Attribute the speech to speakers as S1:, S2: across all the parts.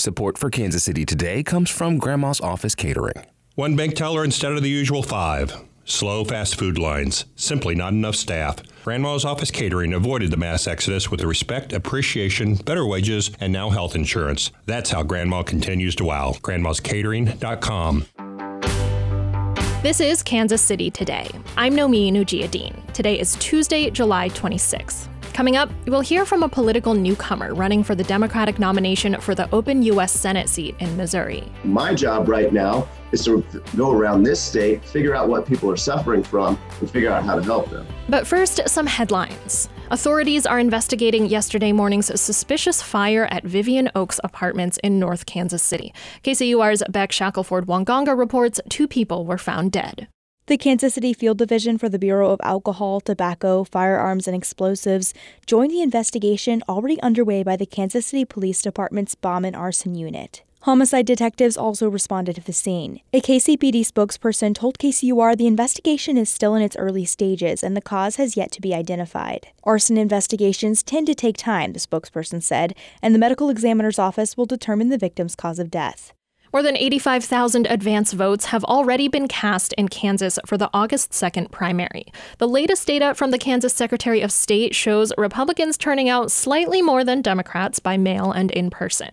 S1: Support for Kansas City Today comes from Grandma's Office Catering.
S2: One bank teller instead of the usual five. Slow fast food lines. Simply not enough staff. Grandma's Office Catering avoided the mass exodus with respect, appreciation, better wages, and now health insurance. That's how Grandma continues to wow. Grandma'sCatering.com.
S3: This is Kansas City Today. I'm Nomin Ujiyediin Today is Tuesday, July 26th. Coming up, we'll hear from a political newcomer running for the Democratic nomination for the open U.S. Senate seat in Missouri.
S4: My job right now is to go around this state, figure out what people are suffering from, and figure out how to help them.
S3: But first, some headlines. Authorities are investigating yesterday morning's suspicious fire at Vivian Oaks Apartments in North Kansas City. KCUR's Bek Shackelford Nwanganga reports two people were found dead.
S5: The Kansas City Field Division for the Bureau of Alcohol, Tobacco, Firearms, and Explosives joined the investigation already underway by the Kansas City Police Department's Bomb and Arson Unit. Homicide detectives also responded to the scene. A KCPD spokesperson told KCUR the investigation is still in its early stages and the cause has yet to be identified. Arson investigations tend to take time, the spokesperson said, and the medical examiner's office will determine the victim's cause of death.
S3: More than 85,000 advance votes have already been cast in Kansas for the August 2nd primary. The latest data from the Kansas Secretary of State shows Republicans turning out slightly more than Democrats by mail and in person.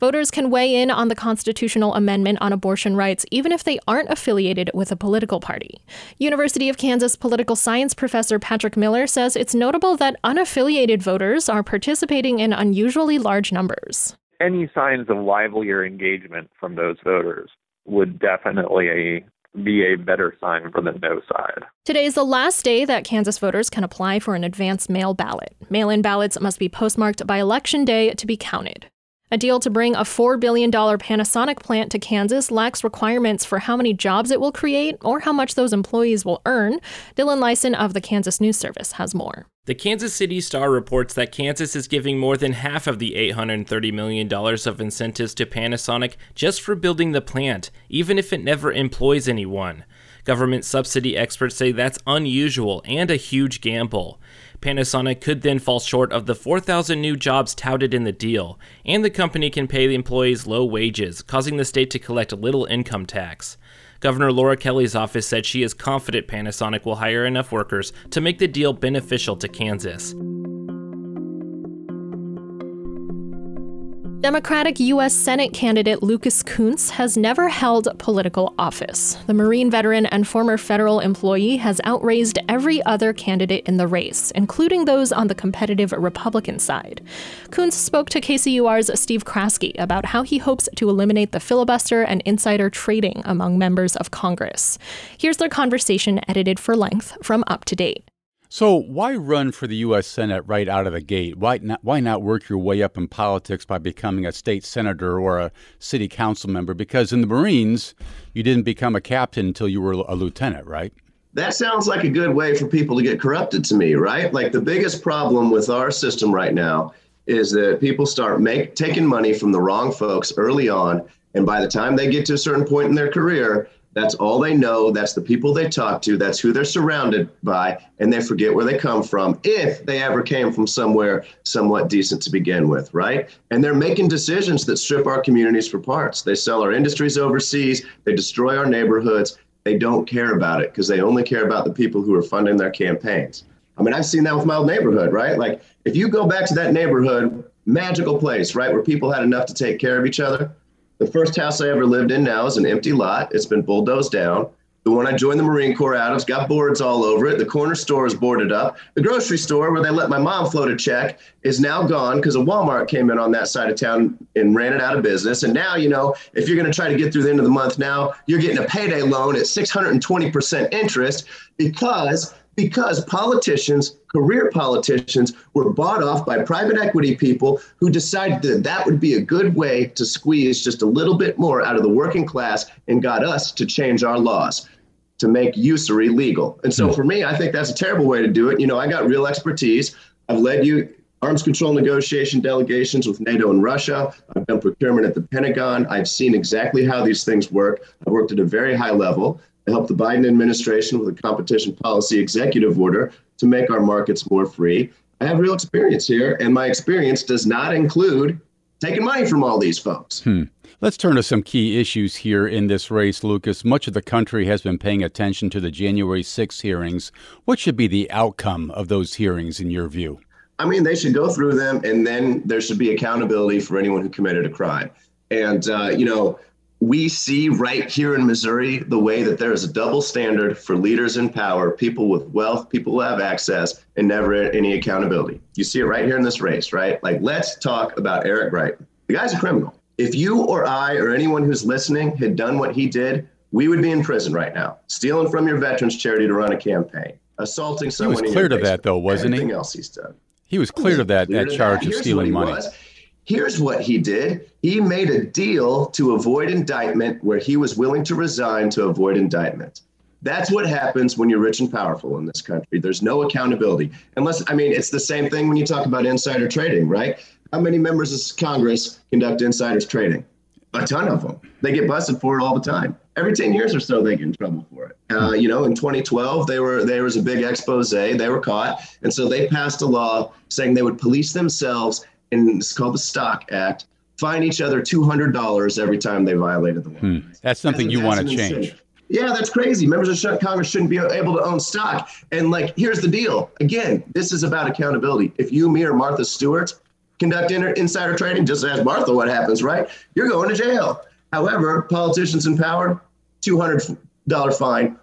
S3: Voters can weigh in on the constitutional amendment on abortion rights even if they aren't affiliated with a political party. University of Kansas political science professor Patrick Miller says it's notable that unaffiliated voters are participating in unusually large numbers
S6: any signs of livelier engagement from those voters would definitely be a better sign for the no side.
S3: Today is the last day that Kansas voters can apply for an advance mail ballot. Mail in ballots must be postmarked by Election Day to be counted. A deal to bring a $4 billion Panasonic plant to Kansas lacks requirements for how many jobs it will create or how much those employees will earn. Dylan Lysen of the Kansas News Service has more.
S7: The Kansas City Star reports that Kansas is giving more than half of the $830 million of incentives to Panasonic just for building the plant, even if it never employs anyone. Government subsidy experts say that's unusual and a huge gamble. Panasonic could then fall short of the 4,000 new jobs touted in the deal, and the company can pay the employees low wages, causing the state to collect little income tax. Governor Laura Kelly's office said she is confident Panasonic will hire enough workers to make the deal beneficial to Kansas.
S3: Democratic U.S. Senate candidate Lucas Kunce has never held political office. The Marine veteran and former federal employee has outraised every other candidate in the race, including those on the competitive Republican side. Kunce spoke to KCUR's Steve Kraske about how he hopes to eliminate the filibuster and insider trading among members of Congress. Here's their conversation edited for length from Up to Date.
S8: So, why run for the U.S. Senate right out of the gate? Why not, why not work your way up in politics by becoming a state senator or a city council member? Because in the Marines, you didn't become a captain until you were a lieutenant, right?
S4: That sounds like a good way for people to get corrupted to me, right? Like the biggest problem with our system right now is that people start make, taking money from the wrong folks early on. And by the time they get to a certain point in their career, that's all they know. That's the people they talk to. That's who they're surrounded by. And they forget where they come from, if they ever came from somewhere somewhat decent to begin with, right? And they're making decisions that strip our communities for parts. They sell our industries overseas, they destroy our neighborhoods. They don't care about it because they only care about the people who are funding their campaigns. I mean, I've seen that with my old neighborhood, right? Like, if you go back to that neighborhood, magical place, right, where people had enough to take care of each other the first house I ever lived in now is an empty lot. It's been bulldozed down. The one I joined the Marine Corps out of's got boards all over it. The corner store is boarded up. The grocery store where they let my mom float a check is now gone because a Walmart came in on that side of town and ran it out of business. And now, you know, if you're going to try to get through the end of the month now, you're getting a payday loan at 620% interest because because politicians, career politicians, were bought off by private equity people who decided that that would be a good way to squeeze just a little bit more out of the working class and got us to change our laws to make usury legal. And so hmm. for me, I think that's a terrible way to do it. You know, I got real expertise. I've led you arms control negotiation delegations with NATO and Russia. I've done procurement at the Pentagon. I've seen exactly how these things work. I've worked at a very high level. I helped the Biden administration with a competition policy executive order to make our markets more free. I have real experience here, and my experience does not include taking money from all these folks.
S8: Hmm. Let's turn to some key issues here in this race, Lucas. Much of the country has been paying attention to the January 6 hearings. What should be the outcome of those hearings, in your view?
S4: I mean, they should go through them, and then there should be accountability for anyone who committed a crime. And, uh, you know, we see right here in Missouri the way that there is a double standard for leaders in power, people with wealth, people who have access, and never any accountability. You see it right here in this race, right? Like, let's talk about Eric Greitens. The guy's a criminal. If you or I or anyone who's listening had done what he did, we would be in prison right now, stealing from your veterans charity to run a campaign, assaulting someone.
S8: He was clear to that, though, wasn't
S4: Everything
S8: he?
S4: else he's done.
S8: He was clear to that, that charge
S4: that.
S8: of stealing money.
S4: Was. Here's what he did. He made a deal to avoid indictment where he was willing to resign to avoid indictment. That's what happens when you're rich and powerful in this country. There's no accountability. Unless, I mean, it's the same thing when you talk about insider trading, right? How many members of Congress conduct insiders trading? A ton of them. They get busted for it all the time. Every 10 years or so, they get in trouble for it. Uh, you know, in 2012, they were there was a big expose. They were caught, and so they passed a law saying they would police themselves, and it's called the Stock Act. Fine each other $200 every time they violated the law.
S8: Hmm. That's something you want to change.
S4: Yeah, that's crazy. Members of Congress shouldn't be able to own stock. And like, here's the deal. Again, this is about accountability. If you, me, or Martha Stewart conduct insider trading, just ask Martha what happens, right? You're going to jail. However, politicians in power, $200 fine,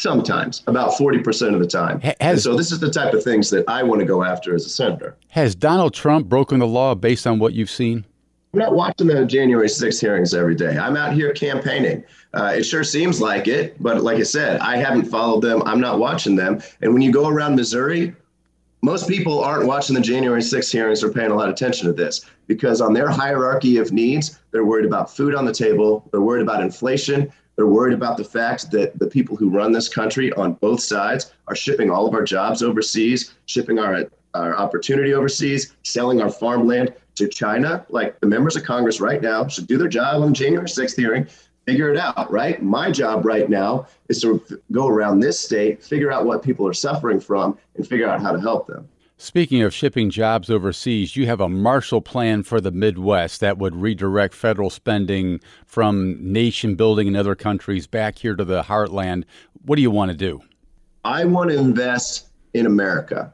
S4: sometimes, about 40% of the time.
S8: Ha-
S4: And so this is the type of things that I want to go after as a senator.
S8: Has Donald Trump broken the law based on what you've seen?
S4: I'm not watching the January 6th hearings every day. I'm out here campaigning. Uh, it sure seems like it, but like I said, I haven't followed them. I'm not watching them. And when you go around Missouri, most people aren't watching the January 6th hearings or paying a lot of attention to this because on their hierarchy of needs, they're worried about food on the table, they're worried about inflation, they're worried about the fact that the people who run this country on both sides are shipping all of our jobs overseas, shipping our our opportunity overseas, selling our farmland to China. Like the members of Congress right now should do their job on January 6th hearing, figure it out, right? My job right now is to go around this state, figure out what people are suffering from, and figure out how to help them.
S8: Speaking of shipping jobs overseas, you have a Marshall Plan for the Midwest that would redirect federal spending from nation building in other countries back here to the heartland. What do you want to do?
S4: I want to invest in America.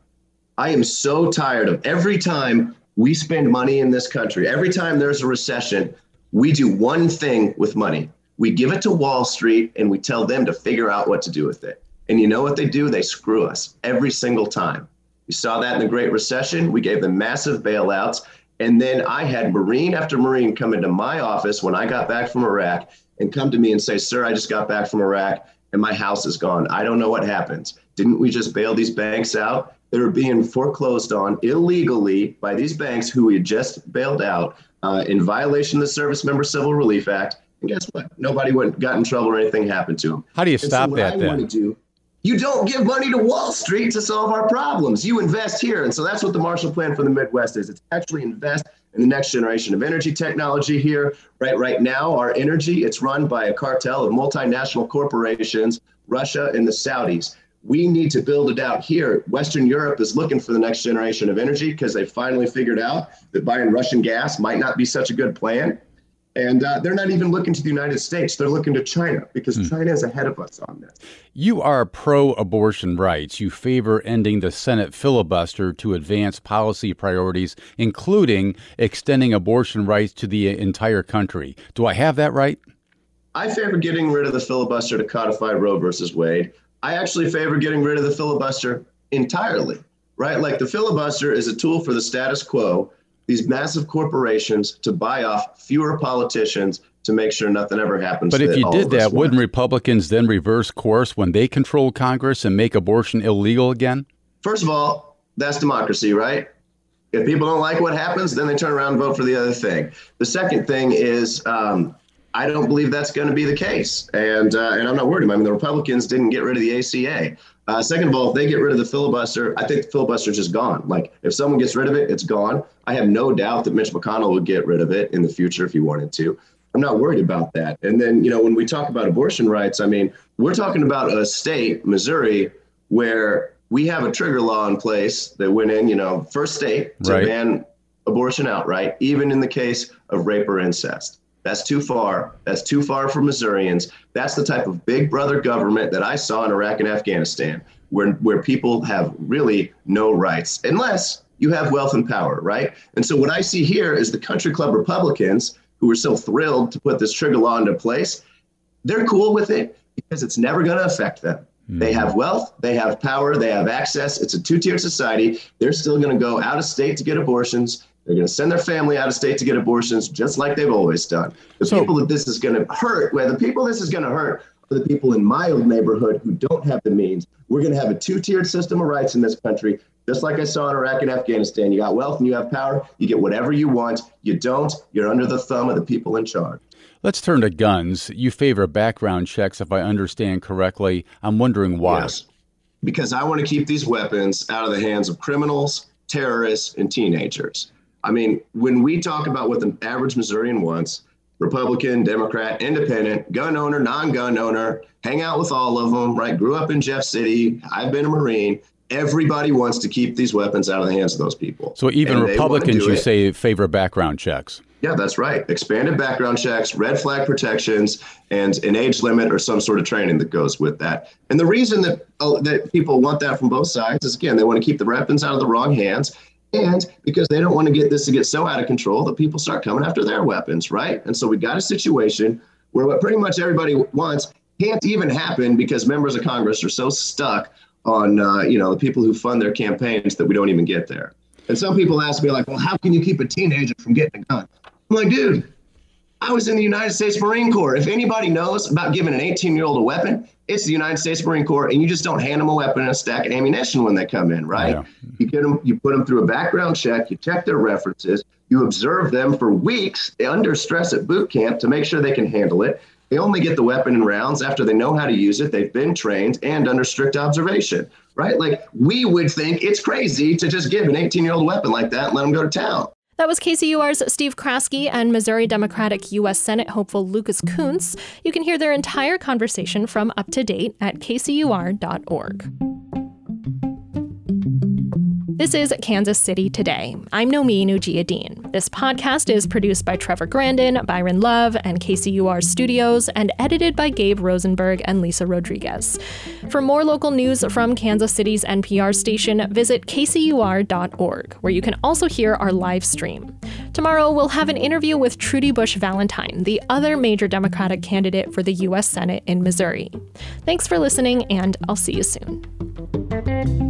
S4: I am so tired of every time we spend money in this country, every time there's a recession, we do one thing with money. We give it to Wall Street and we tell them to figure out what to do with it. And you know what they do? They screw us every single time. You saw that in the Great Recession. We gave them massive bailouts. And then I had Marine after Marine come into my office when I got back from Iraq and come to me and say, Sir, I just got back from Iraq and my house is gone. I don't know what happens. Didn't we just bail these banks out? They were being foreclosed on illegally by these banks who we had just bailed out uh, in violation of the Service Member Civil Relief Act. And guess what? Nobody went, got in trouble or anything happened to them.
S8: How do you
S4: And so
S8: stop
S4: what
S8: that
S4: I
S8: then?
S4: You don't give money to Wall Street to solve our problems. You invest here. And so that's what the Marshall Plan for the Midwest is. It's actually invest in the next generation of energy technology here. Right, right now, our energy, it's run by a cartel of multinational corporations, Russia and the Saudis. We need to build it out here. Western Europe is looking for the next generation of energy because they finally figured out that buying Russian gas might not be such a good plan. And uh, they're not even looking to the United States. They're looking to China because China is ahead of us on this.
S8: You are pro abortion rights. You favor ending the Senate filibuster to advance policy priorities, including extending abortion rights to the entire country. Do I have that right?
S4: I favor getting rid of the filibuster to codify Roe versus Wade. I actually favor getting rid of the filibuster entirely, right? Like the filibuster is a tool for the status quo, these massive corporations to buy off fewer politicians to make sure nothing ever happens.
S8: But if you did that, wouldn't
S4: want.
S8: Republicans then reverse course when they control Congress and make abortion illegal again?
S4: First of all, that's democracy, right? If people don't like what happens, then they turn around and vote for the other thing. The second thing is, um, I don't believe that's going to be the case, and uh, and I'm not worried. I mean, the Republicans didn't get rid of the ACA. Uh, second of all, if they get rid of the filibuster, I think the filibuster is just gone. Like if someone gets rid of it, it's gone. I have no doubt that Mitch McConnell would get rid of it in the future if he wanted to. I'm not worried about that. And then, you know, when we talk about abortion rights, I mean, we're talking about a state, Missouri, where we have a trigger law in place that went in, you know, first state to
S8: Right.
S4: ban abortion outright, even in the case of rape or incest. That's too far. That's too far for Missourians. That's the type of big brother government that I saw in Iraq and Afghanistan, where, where people have really no rights, unless you have wealth and power, right? And so what I see here is the country club Republicans who are so thrilled to put this trigger law into place. They're cool with it because it's never going to affect them. Mm. They have wealth, they have power, they have access. It's a two tier society. They're still going to go out of state to get abortions. They're going to send their family out of state to get abortions, just like they've always done. The so, people that this is going to hurt, where the people this is going to hurt are the people in my old neighborhood who don't have the means. We're going to have a two tiered system of rights in this country, just like I saw in Iraq and Afghanistan. You got wealth and you have power. You get whatever you want. You don't, you're under the thumb of the people in charge.
S8: Let's turn to guns. You favor background checks, if I understand correctly. I'm wondering why. Yes,
S4: because I want to keep these weapons out of the hands of criminals, terrorists, and teenagers. I mean, when we talk about what the average Missourian wants, Republican, Democrat, independent, gun owner, non gun owner, hang out with all of them, right? Grew up in Jeff City. I've been a Marine. Everybody wants to keep these weapons out of the hands of those people.
S8: So even and Republicans, you it. say, favor background checks.
S4: Yeah, that's right. Expanded background checks, red flag protections, and an age limit or some sort of training that goes with that. And the reason that uh, that people want that from both sides is again, they want to keep the weapons out of the wrong hands and because they don't want to get this to get so out of control that people start coming after their weapons, right? And so we got a situation where what pretty much everybody wants can't even happen because members of Congress are so stuck on uh, you know the people who fund their campaigns that we don't even get there. And some people ask me like, well, how can you keep a teenager from getting a gun? I'm like, dude, I was in the United States Marine Corps. If anybody knows about giving an 18 year old a weapon, it's the United States Marine Corps, and you just don't hand them a weapon and a stack of ammunition when they come in, right? Yeah. You get them, you put them through a background check, you check their references, you observe them for weeks under stress at boot camp to make sure they can handle it. They only get the weapon and rounds after they know how to use it. They've been trained and under strict observation, right? Like we would think it's crazy to just give an 18 year old a weapon like that and let them go to town.
S3: That was KCUR's Steve Kraske and Missouri Democratic U.S. Senate hopeful Lucas Kunce. You can hear their entire conversation from Up to Date at kcur.org. This is Kansas City Today. I'm Nomin Ujiyediin. This podcast is produced by Trevor Grandin, Byron Love, and KCUR Studios, and edited by Gabe Rosenberg and Lisa Rodriguez. For more local news from Kansas City's NPR station, visit kcur.org, where you can also hear our live stream. Tomorrow, we'll have an interview with Trudy Bush Valentine, the other major Democratic candidate for the U.S. Senate in Missouri. Thanks for listening, and I'll see you soon.